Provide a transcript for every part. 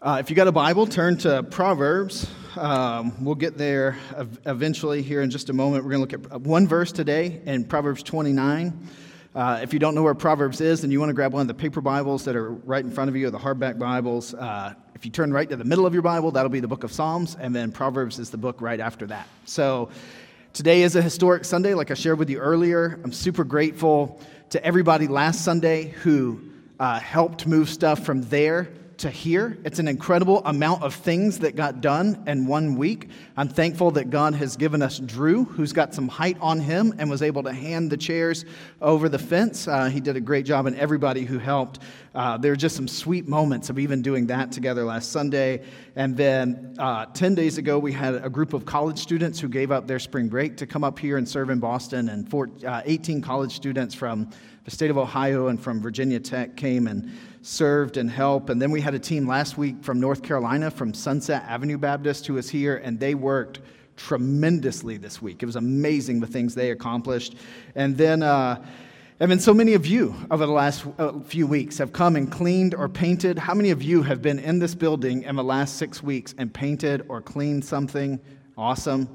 Uh, if you got a Bible, turn to Proverbs. Um, we'll get there eventually here in just a moment. We're going to look at one verse today in Proverbs 29. Uh, if you don't know where Proverbs is, then you want to grab one of the paper Bibles that are right in front of you, or the hardback Bibles. Uh, if you turn right to the middle of your Bible, that'll be the book of Psalms, and then Proverbs is the book right after that. So today is a historic Sunday, like I shared with you earlier. I'm super grateful to everybody last Sunday who uh, helped move stuff from there to here. It's an incredible amount of things that got done in one week. I'm thankful that God has given us Drew, who's got some height on him and was able to hand the chairs over the fence. Uh, he did a great job, and everybody who helped. Uh, there are just some sweet moments of even doing that together last Sunday. And then uh, 10 days ago, we had a group of college students who gave up their spring break to come up here and serve in Boston, and four, uh, 18 college students from the state of Ohio and from Virginia Tech came and served and helped. And then we had a team last week from North Carolina, from Sunset Avenue Baptist, who was here, and they worked tremendously this week. It was amazing the things they accomplished. And then, uh, and then so many of you over the last uh, few weeks have come and cleaned or painted. How many of you have been in this building in the last six weeks and painted or cleaned something? Awesome.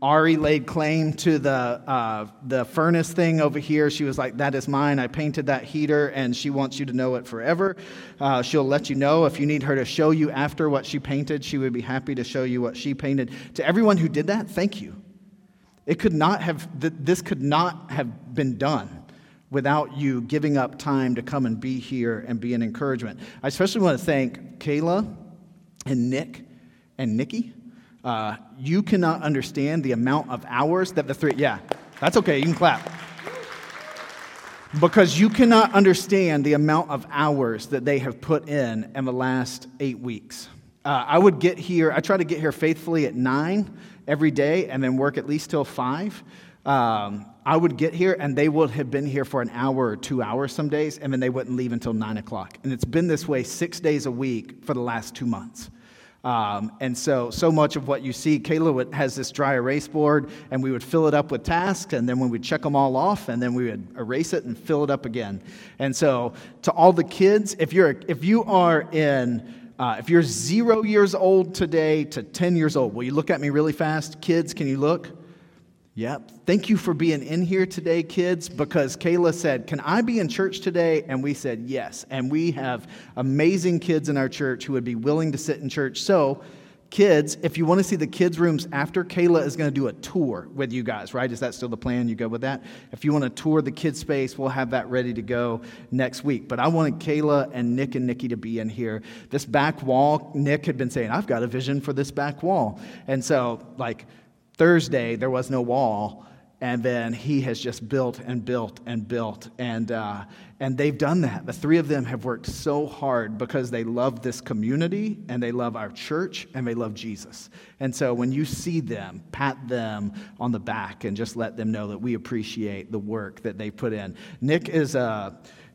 Ari laid claim to the, uh, the furnace thing over here. She was like, That is mine. I painted that heater, and she wants you to know it forever. Uh, she'll let you know. If you need her to show you after what she painted, she would be happy to show you what she painted. To everyone who did that, thank you. It could not have, this could not have been done without you giving up time to come and be here and be an encouragement. I especially want to thank Kayla and Nick and Nikki uh, you cannot understand the amount of hours that the three, yeah, that's okay, you can clap. Because you cannot understand the amount of hours that they have put in in the last eight weeks. Uh, I would get here, I try to get here faithfully at nine every day and then work at least till five. Um, I would get here and they would have been here for an hour or two hours some days, and then they wouldn't leave until nine o'clock. And it's been this way six days a week for the last two months. Um, and so, so much of what you see, Kayla would, has this dry erase board, and we would fill it up with tasks, and then when we'd check them all off, and then we would erase it and fill it up again. And so, to all the kids, if you're if you are in uh, if you're zero years old today to 10 years old, will you look at me really fast? Kids, can you look? Yep. Thank you for being in here today, kids, because Kayla said, Can I be in church today? And we said, Yes. And we have amazing kids in our church who would be willing to sit in church. So, kids, if you want to see the kids' rooms after, Kayla is going to do a tour with you guys, right? Is that still the plan? You go with that? If you want to tour the kids' space, we'll have that ready to go next week. But I wanted Kayla and Nick and Nikki to be in here. This back wall, Nick had been saying, I've got a vision for this back wall. And so, like, Thursday, there was no wall. And then he has just built and built and built. And, uh, and they've done that. The three of them have worked so hard because they love this community and they love our church and they love Jesus. And so when you see them, pat them on the back and just let them know that we appreciate the work that they put in. Nick is a. Uh,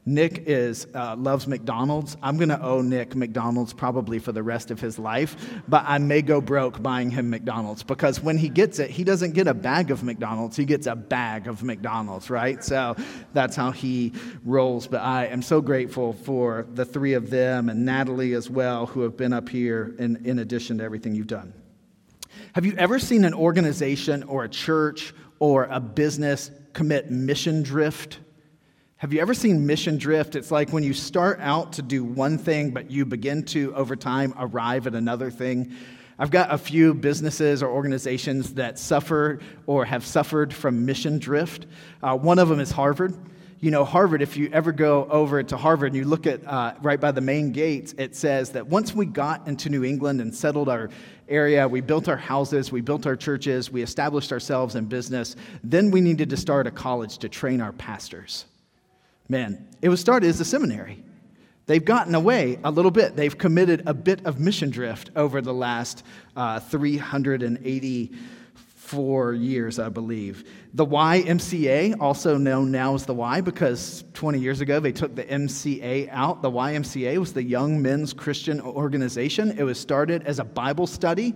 Nick is uh, loves McDonald's. I'm going to owe Nick McDonald's probably for the rest of his life, but I may go broke buying him McDonald's because when he gets it, he doesn't get a bag of McDonald's, he gets a bag of McDonald's, right? So that's how he rolls. But I am so grateful for the three of them and Natalie as well, who have been up here in, in addition to everything you've done. Have you ever seen an organization or a church or a business commit mission drift? Have you ever seen mission drift? It's like when you start out to do one thing, but you begin to, over time, arrive at another thing. I've got a few businesses or organizations that suffer or have suffered from mission drift. Uh, one of them is Harvard. You know, Harvard, if you ever go over to Harvard and you look at uh, right by the main gates, it says that once we got into New England and settled our area, we built our houses, we built our churches, we established ourselves in business, then we needed to start a college to train our pastors. Man, it was started as a seminary. They've gotten away a little bit. They've committed a bit of mission drift over the last uh, 384 years, I believe. The YMCA, also known now as the Y, because 20 years ago they took the MCA out. The YMCA was the Young Men's Christian Organization. It was started as a Bible study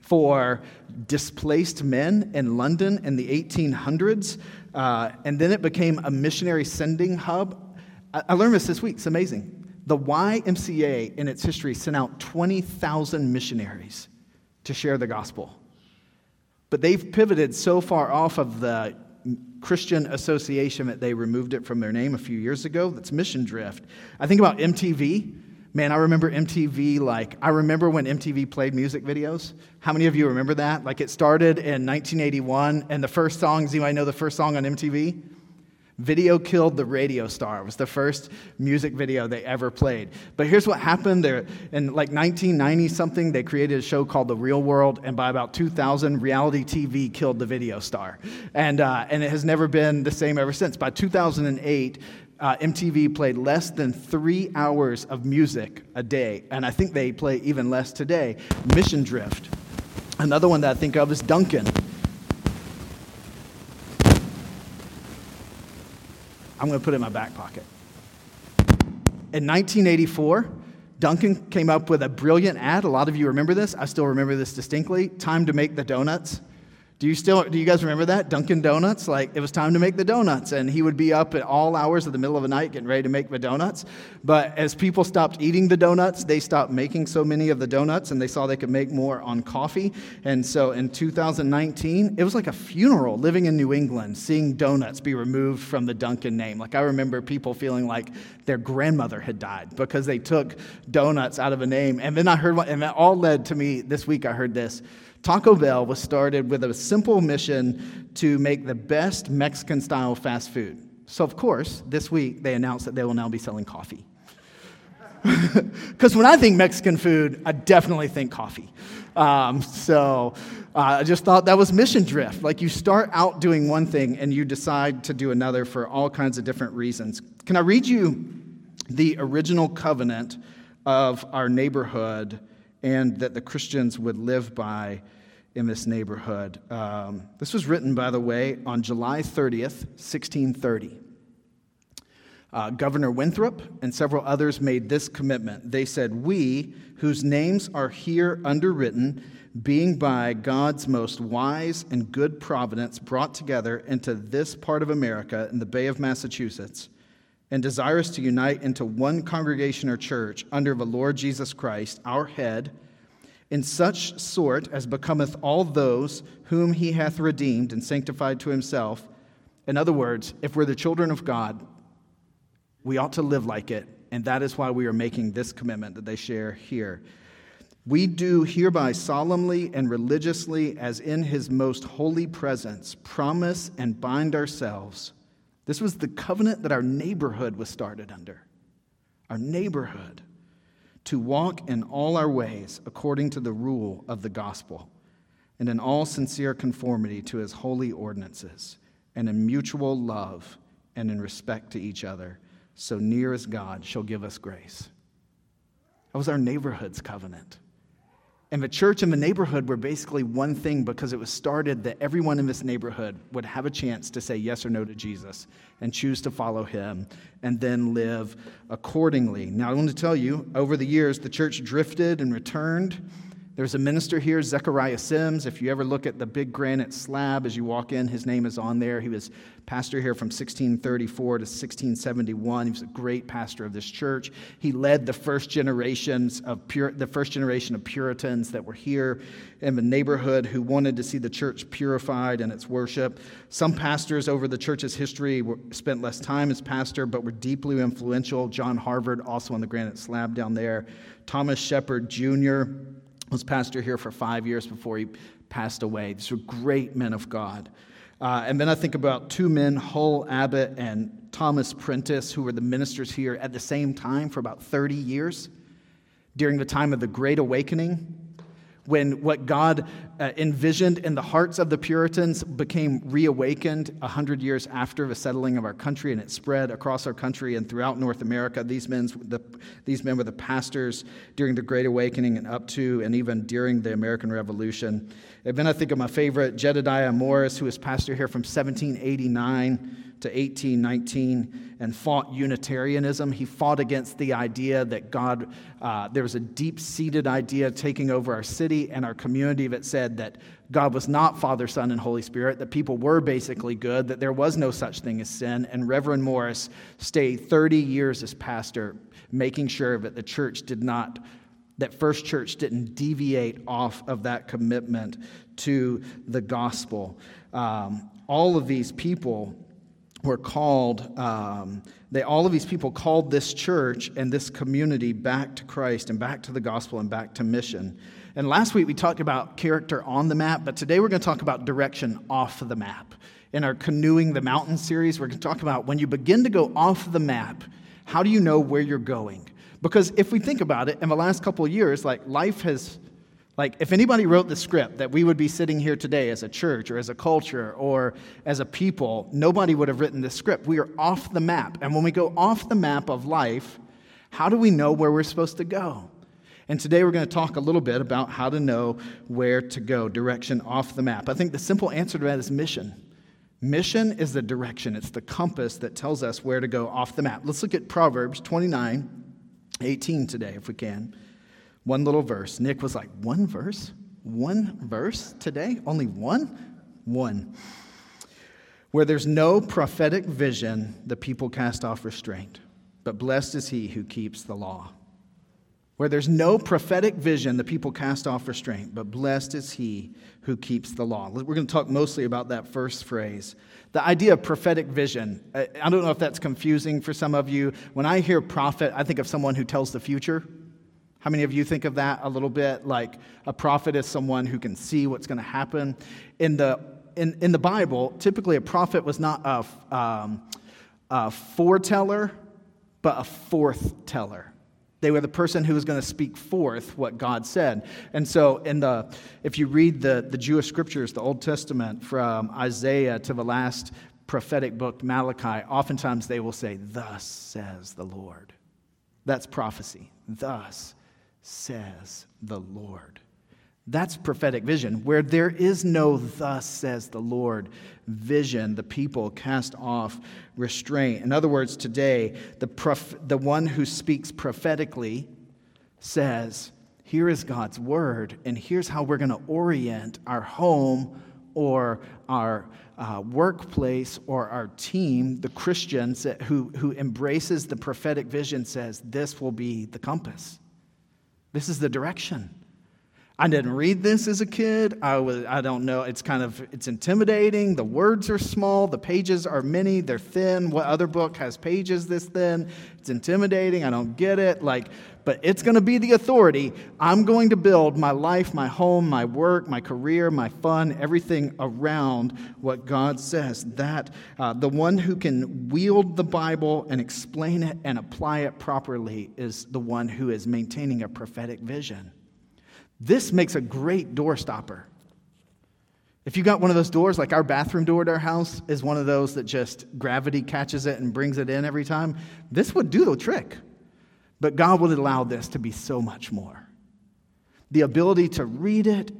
for displaced men in London in the 1800s. Uh, and then it became a missionary sending hub. I, I learned this this week. It's amazing. The YMCA in its history sent out 20,000 missionaries to share the gospel. But they've pivoted so far off of the Christian association that they removed it from their name a few years ago. That's Mission Drift. I think about MTV. Man, I remember MTV like, I remember when MTV played music videos. How many of you remember that? Like, it started in 1981, and the first songs, you might know the first song on MTV? Video Killed the Radio Star. It was the first music video they ever played. But here's what happened there in like 1990 something, they created a show called The Real World, and by about 2000, reality TV killed the video star. And, uh, and it has never been the same ever since. By 2008, uh, MTV played less than three hours of music a day, and I think they play even less today. Mission Drift. Another one that I think of is Dunkin'. I'm going to put it in my back pocket. In 1984, Dunkin' came up with a brilliant ad. A lot of you remember this. I still remember this distinctly. Time to make the donuts. Do you still do you guys remember that? Dunkin' Donuts? Like it was time to make the donuts and he would be up at all hours of the middle of the night getting ready to make the donuts. But as people stopped eating the donuts, they stopped making so many of the donuts and they saw they could make more on coffee. And so in 2019, it was like a funeral living in New England seeing donuts be removed from the Dunkin' name. Like I remember people feeling like their grandmother had died because they took donuts out of a name. And then I heard and that all led to me this week I heard this Taco Bell was started with a simple mission to make the best Mexican style fast food. So, of course, this week they announced that they will now be selling coffee. Because when I think Mexican food, I definitely think coffee. Um, so uh, I just thought that was mission drift. Like you start out doing one thing and you decide to do another for all kinds of different reasons. Can I read you the original covenant of our neighborhood and that the Christians would live by in this neighborhood. Um, this was written, by the way, on July 30th, 1630. Uh, Governor Winthrop and several others made this commitment. They said, We, whose names are here underwritten, being by God's most wise and good providence brought together into this part of America in the Bay of Massachusetts, and desirous to unite into one congregation or church under the Lord Jesus Christ, our head, in such sort as becometh all those whom he hath redeemed and sanctified to himself. In other words, if we're the children of God, we ought to live like it, and that is why we are making this commitment that they share here. We do hereby solemnly and religiously, as in his most holy presence, promise and bind ourselves this was the covenant that our neighborhood was started under. Our neighborhood. To walk in all our ways according to the rule of the gospel, and in all sincere conformity to his holy ordinances, and in mutual love and in respect to each other, so near as God shall give us grace. That was our neighborhood's covenant. And the church and the neighborhood were basically one thing because it was started that everyone in this neighborhood would have a chance to say yes or no to Jesus and choose to follow him and then live accordingly. Now, I want to tell you, over the years, the church drifted and returned. There's a minister here, Zechariah Symmes. If you ever look at the big granite slab as you walk in, his name is on there. He was pastor here from 1634 to 1671. He was a great pastor of this church. He led the first generations of the first generation of Puritans that were here in the neighborhood who wanted to see the church purified in its worship. Some pastors over the church's history were, spent less time as pastor, but were deeply influential. John Harvard, also on the granite slab down there. Thomas Shepard Jr was pastor here for five years before he passed away. These were great men of God. Uh, and then I think about two men, Hull Abbot and Thomas Prentice, who were the ministers here at the same time for about 30 years during the time of the Great Awakening when what God uh, envisioned in the hearts of the Puritans became reawakened a hundred years after the settling of our country, and it spread across our country and throughout North America. These men, the, these men were the pastors during the Great Awakening and up to and even during the American Revolution. And then I think of my favorite, Jedediah Morris, who was pastor here from 1789 to 1819 and fought Unitarianism. He fought against the idea that God, uh, there was a deep seated idea taking over our city and our community that said that God was not Father, Son, and Holy Spirit, that people were basically good, that there was no such thing as sin. And Reverend Morris stayed 30 years as pastor, making sure that the church did not that First Church didn't deviate off of that commitment to the gospel. Um, all of these people were called, um, they, all of these people called this church and this community back to Christ and back to the gospel and back to mission. And last week we talked about character on the map, but today we're going to talk about direction off the map. In our Canoeing the Mountain series, we're going to talk about when you begin to go off the map, how do you know where you're going? Because if we think about it, in the last couple of years, like life has, like if anybody wrote the script that we would be sitting here today as a church or as a culture or as a people, nobody would have written this script. We are off the map. And when we go off the map of life, how do we know where we're supposed to go? And today we're going to talk a little bit about how to know where to go, direction off the map. I think the simple answer to that is mission. Mission is the direction, it's the compass that tells us where to go off the map. Let's look at Proverbs 29 18 today, if we can. One little verse. Nick was like, One verse? One verse today? Only one? One. Where there's no prophetic vision, the people cast off restraint, but blessed is he who keeps the law. Where there's no prophetic vision, the people cast off restraint, but blessed is he who keeps the law. We're going to talk mostly about that first phrase. The idea of prophetic vision, I don't know if that's confusing for some of you. When I hear prophet, I think of someone who tells the future. How many of you think of that a little bit? Like a prophet is someone who can see what's going to happen. In the, in, in the Bible, typically a prophet was not a, um, a foreteller, but a forth teller. They were the person who was going to speak forth what God said. And so, in the, if you read the, the Jewish scriptures, the Old Testament, from Isaiah to the last prophetic book, Malachi, oftentimes they will say, Thus says the Lord. That's prophecy. Thus says the Lord. That's prophetic vision. Where there is no, thus says the Lord, vision, the people cast off restraint. In other words, today, the, prof- the one who speaks prophetically says, Here is God's word, and here's how we're going to orient our home or our uh, workplace or our team. The Christians who, who embraces the prophetic vision says, This will be the compass, this is the direction. I didn't read this as a kid. I, was, I don't know. It's kind of, it's intimidating. The words are small. The pages are many. They're thin. What other book has pages this thin? It's intimidating. I don't get it. Like, but it's going to be the authority. I'm going to build my life, my home, my work, my career, my fun, everything around what God says. That uh, the one who can wield the Bible and explain it and apply it properly is the one who is maintaining a prophetic vision. This makes a great door stopper. If you got one of those doors, like our bathroom door at our house is one of those that just gravity catches it and brings it in every time, this would do the trick. But God would allow this to be so much more. The ability to read it,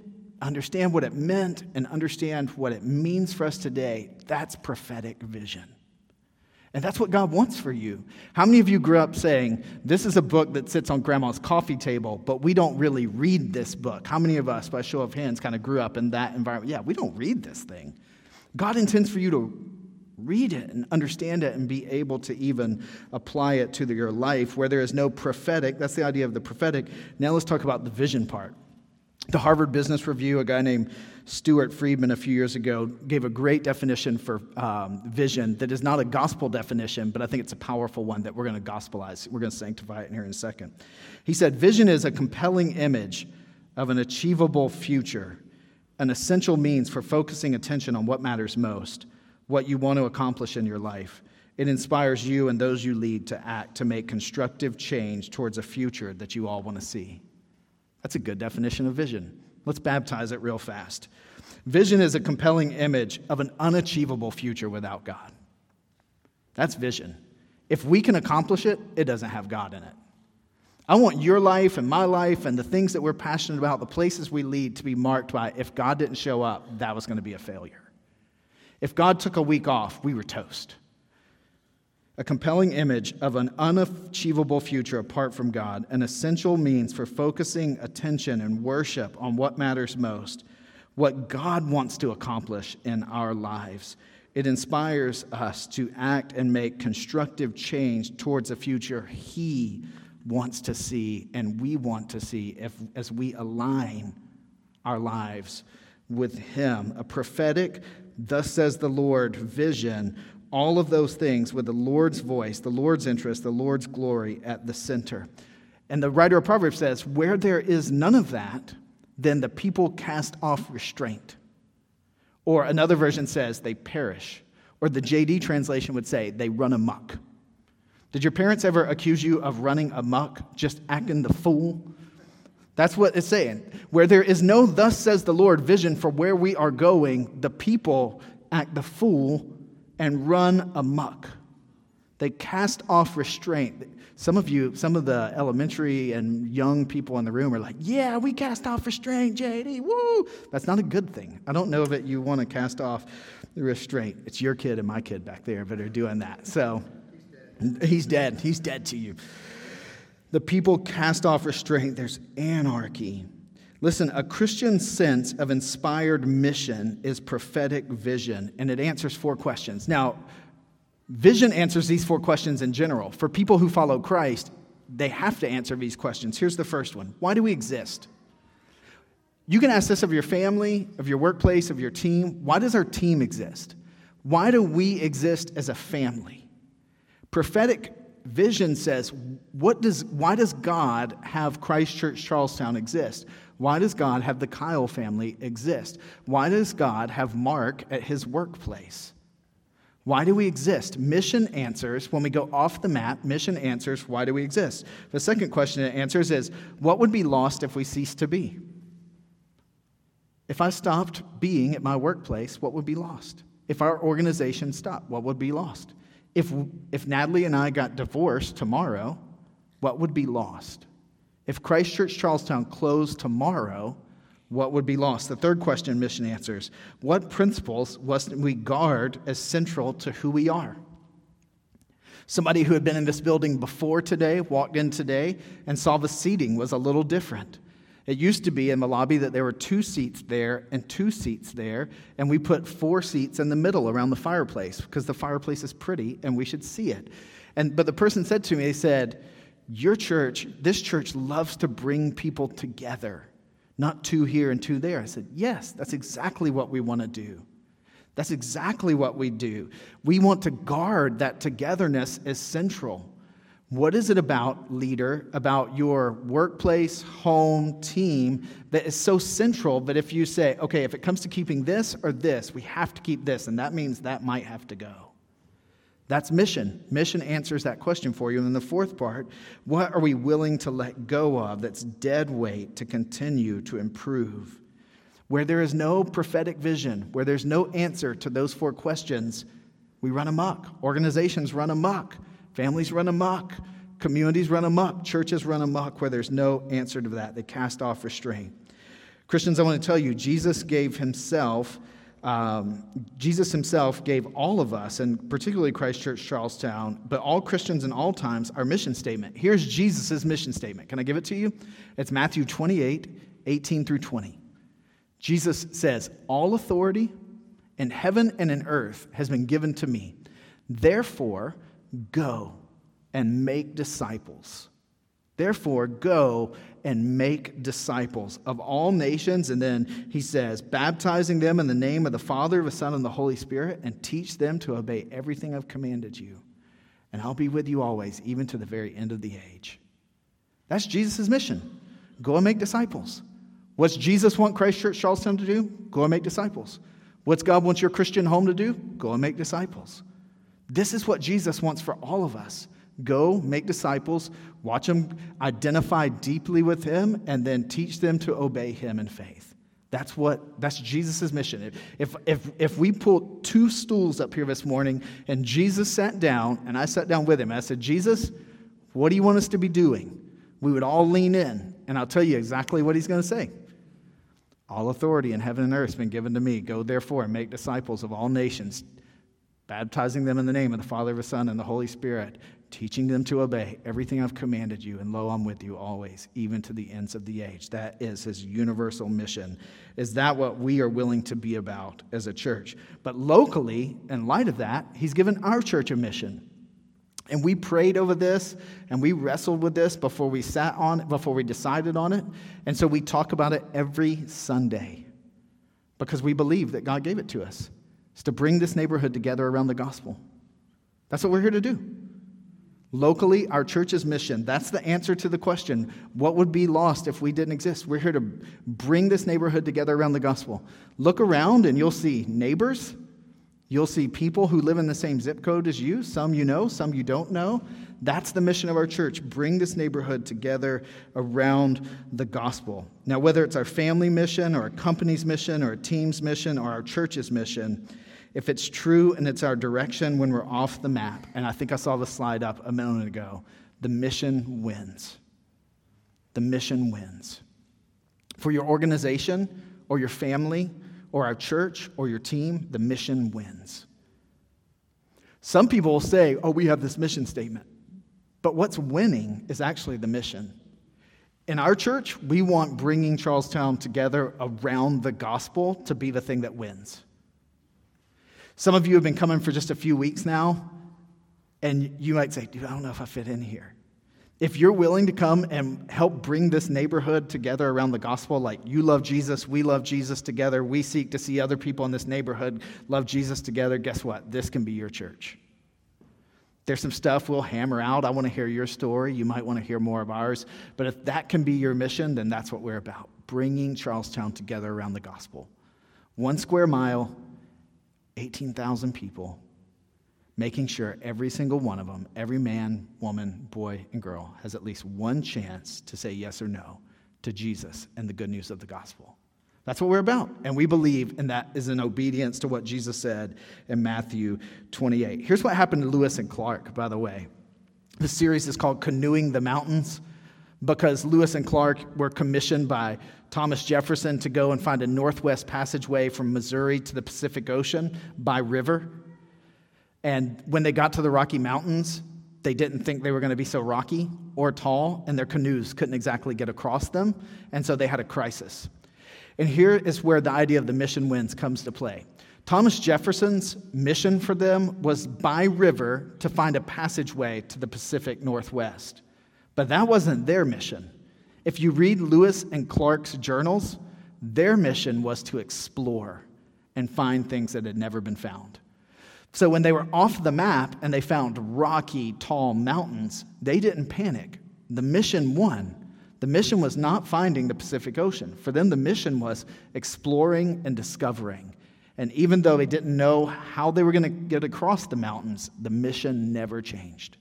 understand what it meant, and understand what it means for us today, that's prophetic vision. And that's what God wants for you. How many of you grew up saying, This is a book that sits on grandma's coffee table, but we don't really read this book? How many of us, by show of hands, kind of grew up in that environment? Yeah, we don't read this thing. God intends for you to read it and understand it and be able to even apply it to your life where there is no prophetic. That's the idea of the prophetic. Now let's talk about the vision part. The Harvard Business Review, a guy named Stewart Friedman a few years ago gave a great definition for um, vision that is not a gospel definition, but I think it's a powerful one that we're going to gospelize. We're going to sanctify it here in a second. He said, Vision is a compelling image of an achievable future, an essential means for focusing attention on what matters most, what you want to accomplish in your life. It inspires you and those you lead to act to make constructive change towards a future that you all want to see. That's a good definition of vision. Let's baptize it real fast. Vision is a compelling image of an unachievable future without God. That's vision. If we can accomplish it, it doesn't have God in it. I want your life and my life and the things that we're passionate about, the places we lead, to be marked by if God didn't show up, that was going to be a failure. If God took a week off, we were toast. A compelling image of an unachievable future apart from God, an essential means for focusing attention and worship on what matters most, what God wants to accomplish in our lives. It inspires us to act and make constructive change towards a future He wants to see and we want to see if, as we align our lives with Him. A prophetic, thus says the Lord, vision, all of those things with the Lord's voice, the Lord's interest, the Lord's glory at the center. And the writer of Proverbs says, where there is none of that, then the people cast off restraint. Or another version says they perish. Or the JD translation would say they run amok. Did your parents ever accuse you of running amok, just acting the fool? That's what it's saying. Where there is no, thus says the Lord, vision for where we are going, the people act the fool and run amok. They cast off restraint. Some of you, some of the elementary and young people in the room are like, yeah, we cast off restraint, JD, woo! That's not a good thing. I don't know that you want to cast off the restraint. It's your kid and my kid back there that are doing that. So he's dead. He's dead to you. The people cast off restraint. There's anarchy. Listen, a Christian sense of inspired mission is prophetic vision, and it answers four questions. Now, Vision answers these four questions in general. For people who follow Christ, they have to answer these questions. Here's the first one Why do we exist? You can ask this of your family, of your workplace, of your team. Why does our team exist? Why do we exist as a family? Prophetic vision says, what does, why does God have Christ Church Charlestown exist? Why does God have the Kyle family exist? Why does God have Mark at his workplace? Why do we exist? Mission answers, when we go off the map, mission answers, why do we exist? The second question it answers is, what would be lost if we ceased to be? If I stopped being at my workplace, what would be lost? If our organization stopped, what would be lost? If, if Natalie and I got divorced tomorrow, what would be lost? If Christ Church Charlestown closed tomorrow, what would be lost? The third question mission answers What principles must we guard as central to who we are? Somebody who had been in this building before today walked in today and saw the seating was a little different. It used to be in the lobby that there were two seats there and two seats there, and we put four seats in the middle around the fireplace because the fireplace is pretty and we should see it. And, but the person said to me, they said, Your church, this church loves to bring people together not two here and two there. I said, Yes, that's exactly what we want to do. That's exactly what we do. We want to guard that togetherness as central. What is it about, leader, about your workplace, home, team that is so central that if you say, okay, if it comes to keeping this or this, we have to keep this, and that means that might have to go? That's mission. Mission answers that question for you. And then the fourth part what are we willing to let go of that's dead weight to continue to improve? Where there is no prophetic vision, where there's no answer to those four questions, we run amok. Organizations run amok. Families run amok. Communities run amok. Churches run amok where there's no answer to that. They cast off restraint. Christians, I want to tell you, Jesus gave himself um, Jesus himself gave all of us, and particularly Christ Church Charlestown, but all Christians in all times, our mission statement. Here's Jesus' mission statement. Can I give it to you? It's Matthew 28 18 through 20. Jesus says, All authority in heaven and in earth has been given to me. Therefore, go and make disciples. Therefore, go and make disciples of all nations. And then he says, baptizing them in the name of the Father, the Son, and the Holy Spirit, and teach them to obey everything I've commanded you. And I'll be with you always, even to the very end of the age. That's Jesus' mission. Go and make disciples. What's Jesus want Christ Church Charlestown to do? Go and make disciples. What's God wants your Christian home to do? Go and make disciples. This is what Jesus wants for all of us. Go make disciples, watch them identify deeply with him, and then teach them to obey him in faith. That's what that's Jesus' mission. If, if, if we pull two stools up here this morning and Jesus sat down and I sat down with him, I said, Jesus, what do you want us to be doing? We would all lean in, and I'll tell you exactly what he's going to say. All authority in heaven and earth has been given to me. Go therefore and make disciples of all nations, baptizing them in the name of the Father, the Son, and the Holy Spirit, teaching them to obey everything I've commanded you, and lo, I'm with you always, even to the ends of the age. That is his universal mission. Is that what we are willing to be about as a church? But locally, in light of that, he's given our church a mission. And we prayed over this and we wrestled with this before we sat on it, before we decided on it. And so we talk about it every Sunday because we believe that God gave it to us. It's to bring this neighborhood together around the gospel. That's what we're here to do. Locally, our church's mission, that's the answer to the question what would be lost if we didn't exist? We're here to bring this neighborhood together around the gospel. Look around and you'll see neighbors, you'll see people who live in the same zip code as you, some you know, some you don't know. That's the mission of our church bring this neighborhood together around the gospel. Now, whether it's our family mission or a company's mission or a team's mission or our church's mission, if it's true and it's our direction when we're off the map, and I think I saw the slide up a minute ago, the mission wins. The mission wins. For your organization or your family or our church or your team, the mission wins. Some people will say, oh, we have this mission statement. But what's winning is actually the mission. In our church, we want bringing Charlestown together around the gospel to be the thing that wins. Some of you have been coming for just a few weeks now, and you might say, dude, I don't know if I fit in here. If you're willing to come and help bring this neighborhood together around the gospel, like you love Jesus, we love Jesus together, we seek to see other people in this neighborhood love Jesus together, guess what? This can be your church. There's some stuff we'll hammer out. I want to hear your story. You might want to hear more of ours. But if that can be your mission, then that's what we're about bringing Charlestown together around the gospel. One square mile, 18,000 people, making sure every single one of them, every man, woman, boy, and girl, has at least one chance to say yes or no to Jesus and the good news of the gospel. That's what we're about. And we believe, and that is in obedience to what Jesus said in Matthew 28. Here's what happened to Lewis and Clark, by the way. The series is called Canoeing the Mountains because Lewis and Clark were commissioned by Thomas Jefferson to go and find a northwest passageway from Missouri to the Pacific Ocean by river. And when they got to the Rocky Mountains, they didn't think they were going to be so rocky or tall, and their canoes couldn't exactly get across them. And so they had a crisis. And here is where the idea of the mission wins comes to play. Thomas Jefferson's mission for them was by river to find a passageway to the Pacific Northwest. But that wasn't their mission. If you read Lewis and Clark's journals, their mission was to explore and find things that had never been found. So when they were off the map and they found rocky, tall mountains, they didn't panic. The mission won. The mission was not finding the Pacific Ocean. For them, the mission was exploring and discovering. And even though they didn't know how they were going to get across the mountains, the mission never changed.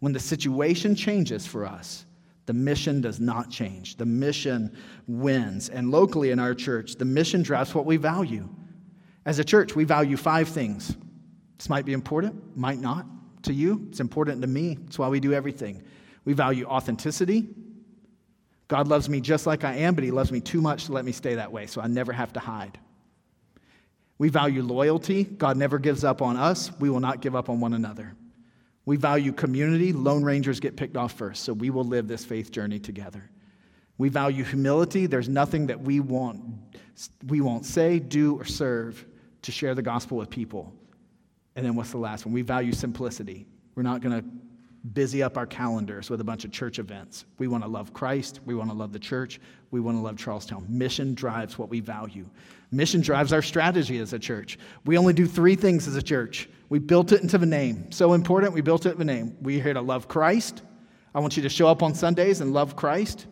When the situation changes for us, the mission does not change. The mission wins. And locally in our church, the mission drives what we value. As a church, we value five things. This might be important, might not to you. It's important to me. It's why we do everything. We value authenticity. God loves me just like I am, but He loves me too much to let me stay that way, so I never have to hide. We value loyalty. God never gives up on us. We will not give up on one another. We value community. Lone Rangers get picked off first, so we will live this faith journey together. We value humility. There's nothing that we won't, we won't say, do, or serve to share the gospel with people. And then what's the last one? We value simplicity. We're not going to busy up our calendars with a bunch of church events. We want to love Christ. We want to love the church. We want to love Charlestown. Mission drives what we value. Mission drives our strategy as a church. We only do three things as a church. We built it into the name. So important, we built it in the name. We're here to love Christ. I want you to show up on Sundays and love Christ.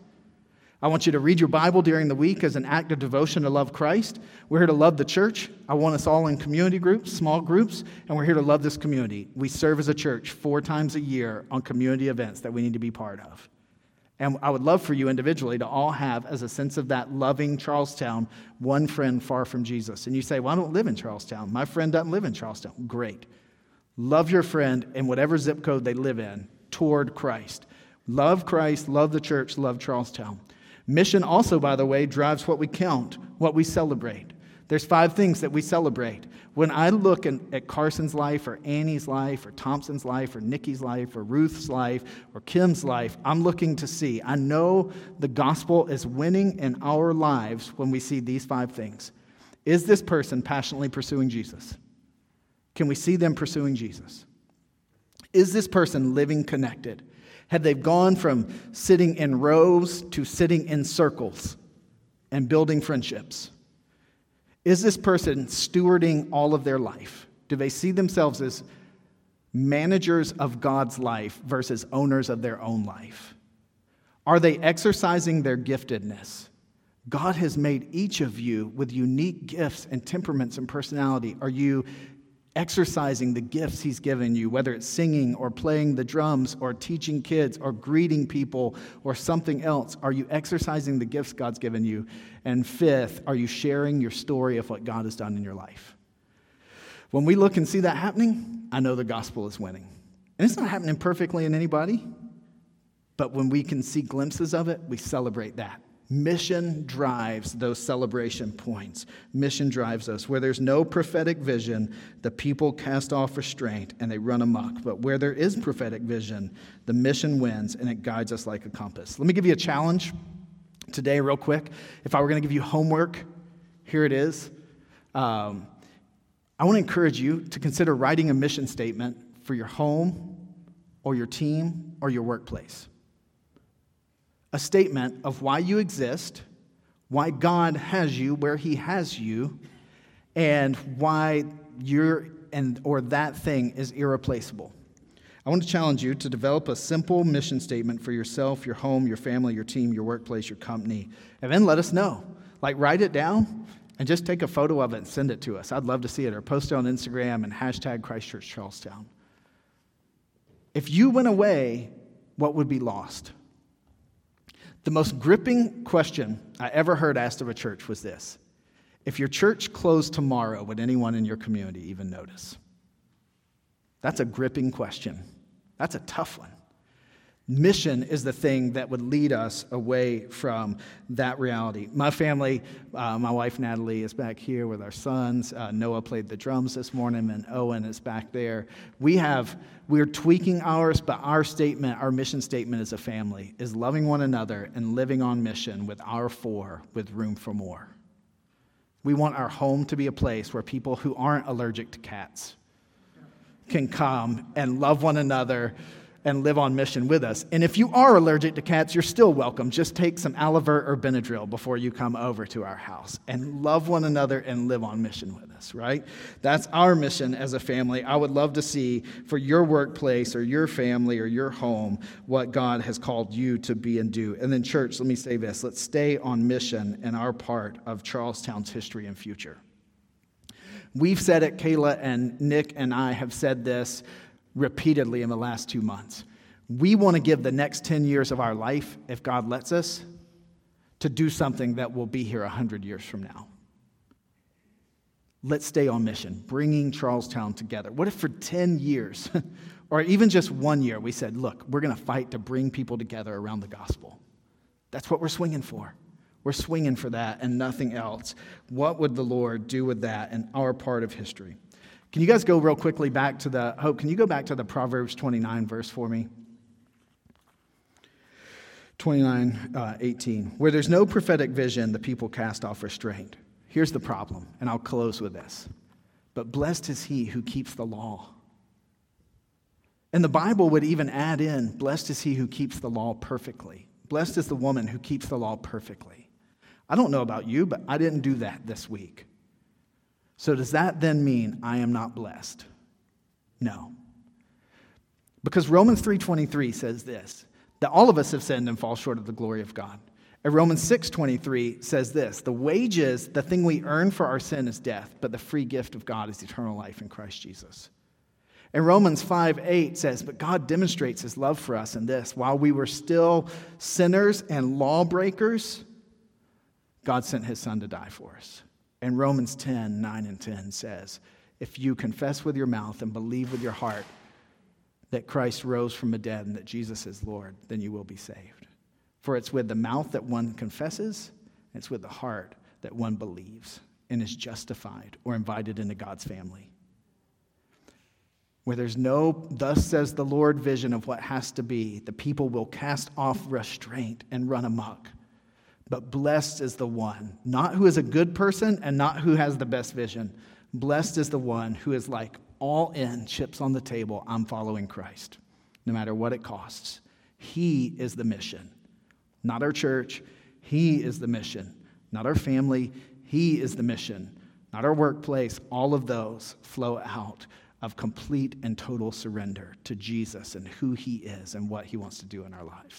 I want you to read your Bible during the week as an act of devotion to love Christ. We're here to love the church. I want us all in community groups, small groups, and we're here to love this community. We serve as a church four times a year on community events that we need to be part of. And I would love for you individually to all have, as a sense of that loving Charlestown, one friend far from Jesus. And you say, Well, I don't live in Charlestown. My friend doesn't live in Charlestown. Great. Love your friend in whatever zip code they live in toward Christ. Love Christ, love the church, love Charlestown. Mission also, by the way, drives what we count, what we celebrate. There's five things that we celebrate. When I look in, at Carson's life, or Annie's life, or Thompson's life, or Nikki's life, or Ruth's life, or Kim's life, I'm looking to see. I know the gospel is winning in our lives when we see these five things. Is this person passionately pursuing Jesus? Can we see them pursuing Jesus? Is this person living connected? Have they gone from sitting in rows to sitting in circles and building friendships? Is this person stewarding all of their life? Do they see themselves as managers of God's life versus owners of their own life? Are they exercising their giftedness? God has made each of you with unique gifts and temperaments and personality. Are you exercising the gifts He's given you, whether it's singing or playing the drums or teaching kids or greeting people or something else? Are you exercising the gifts God's given you? And fifth, are you sharing your story of what God has done in your life? When we look and see that happening, I know the gospel is winning. And it's not happening perfectly in anybody, but when we can see glimpses of it, we celebrate that. Mission drives those celebration points. Mission drives us. Where there's no prophetic vision, the people cast off restraint and they run amok. But where there is prophetic vision, the mission wins and it guides us like a compass. Let me give you a challenge today, real quick. If I were going to give you homework, here it is. Um, I want to encourage you to consider writing a mission statement for your home or your team or your workplace a statement of why you exist, why God has you where He has you, and why you're and or that thing is irreplaceable. I want to challenge you to develop a simple mission statement for yourself, your home, your family, your team, your workplace, your company, and then let us know. Like, write it down and just take a photo of it and send it to us. I'd love to see it, or post it on Instagram and hashtag Christchurch Charlestown. If you went away, what would be lost? The most gripping question I ever heard asked of a church was this If your church closed tomorrow, would anyone in your community even notice? That's a gripping question. That's a tough one. Mission is the thing that would lead us away from that reality. My family, uh, my wife Natalie is back here with our sons. Uh, Noah played the drums this morning, and Owen is back there. We have, we're tweaking ours, but our statement, our mission statement as a family, is loving one another and living on mission with our four, with room for more. We want our home to be a place where people who aren't allergic to cats can come and love one another and live on mission with us. And if you are allergic to cats, you're still welcome. Just take some Alavert or Benadryl before you come over to our house and love one another and live on mission with us, right? That's our mission as a family. I would love to see for your workplace or your family or your home what God has called you to be and do. And then, church, let me say this let's stay on mission in our part of Charlestown's history and future. We've said it, Kayla and Nick and I have said this repeatedly in the last two months. We want to give the next 10 years of our life, if God lets us, to do something that will be here 100 years from now. Let's stay on mission, bringing Charlestown together. What if for 10 years, or even just one year, we said, look, we're going to fight to bring people together around the gospel? That's what we're swinging for. We're swinging for that and nothing else. What would the Lord do with that in our part of history? Can you guys go real quickly back to the Hope? Can you go back to the Proverbs 29 verse for me? 29, uh, 18. Where there's no prophetic vision, the people cast off restraint. Here's the problem, and I'll close with this. But blessed is he who keeps the law. And the Bible would even add in, blessed is he who keeps the law perfectly. Blessed is the woman who keeps the law perfectly. I don't know about you, but I didn't do that this week. So does that then mean I am not blessed? No. Because Romans 3:23 says this, that all of us have sinned and fall short of the glory of God. And Romans 6:23 says this, the wages, the thing we earn for our sin is death, but the free gift of God is eternal life in Christ Jesus. And Romans 5 8 says, But God demonstrates his love for us in this. While we were still sinners and lawbreakers, God sent his son to die for us. And Romans 10 9 and 10 says, If you confess with your mouth and believe with your heart that Christ rose from the dead and that Jesus is Lord, then you will be saved. For it's with the mouth that one confesses, it's with the heart that one believes. and is justified or invited into God's family. Where there's no, thus says the Lord, vision of what has to be, the people will cast off restraint and run amok. But blessed is the one, not who is a good person and not who has the best vision. Blessed is the one who is like all in, chips on the table, I'm following Christ, no matter what it costs. He is the mission, not our church. He is the mission, not our family. He is the mission, not our workplace. All of those flow out of complete and total surrender to Jesus and who he is and what he wants to do in our lives.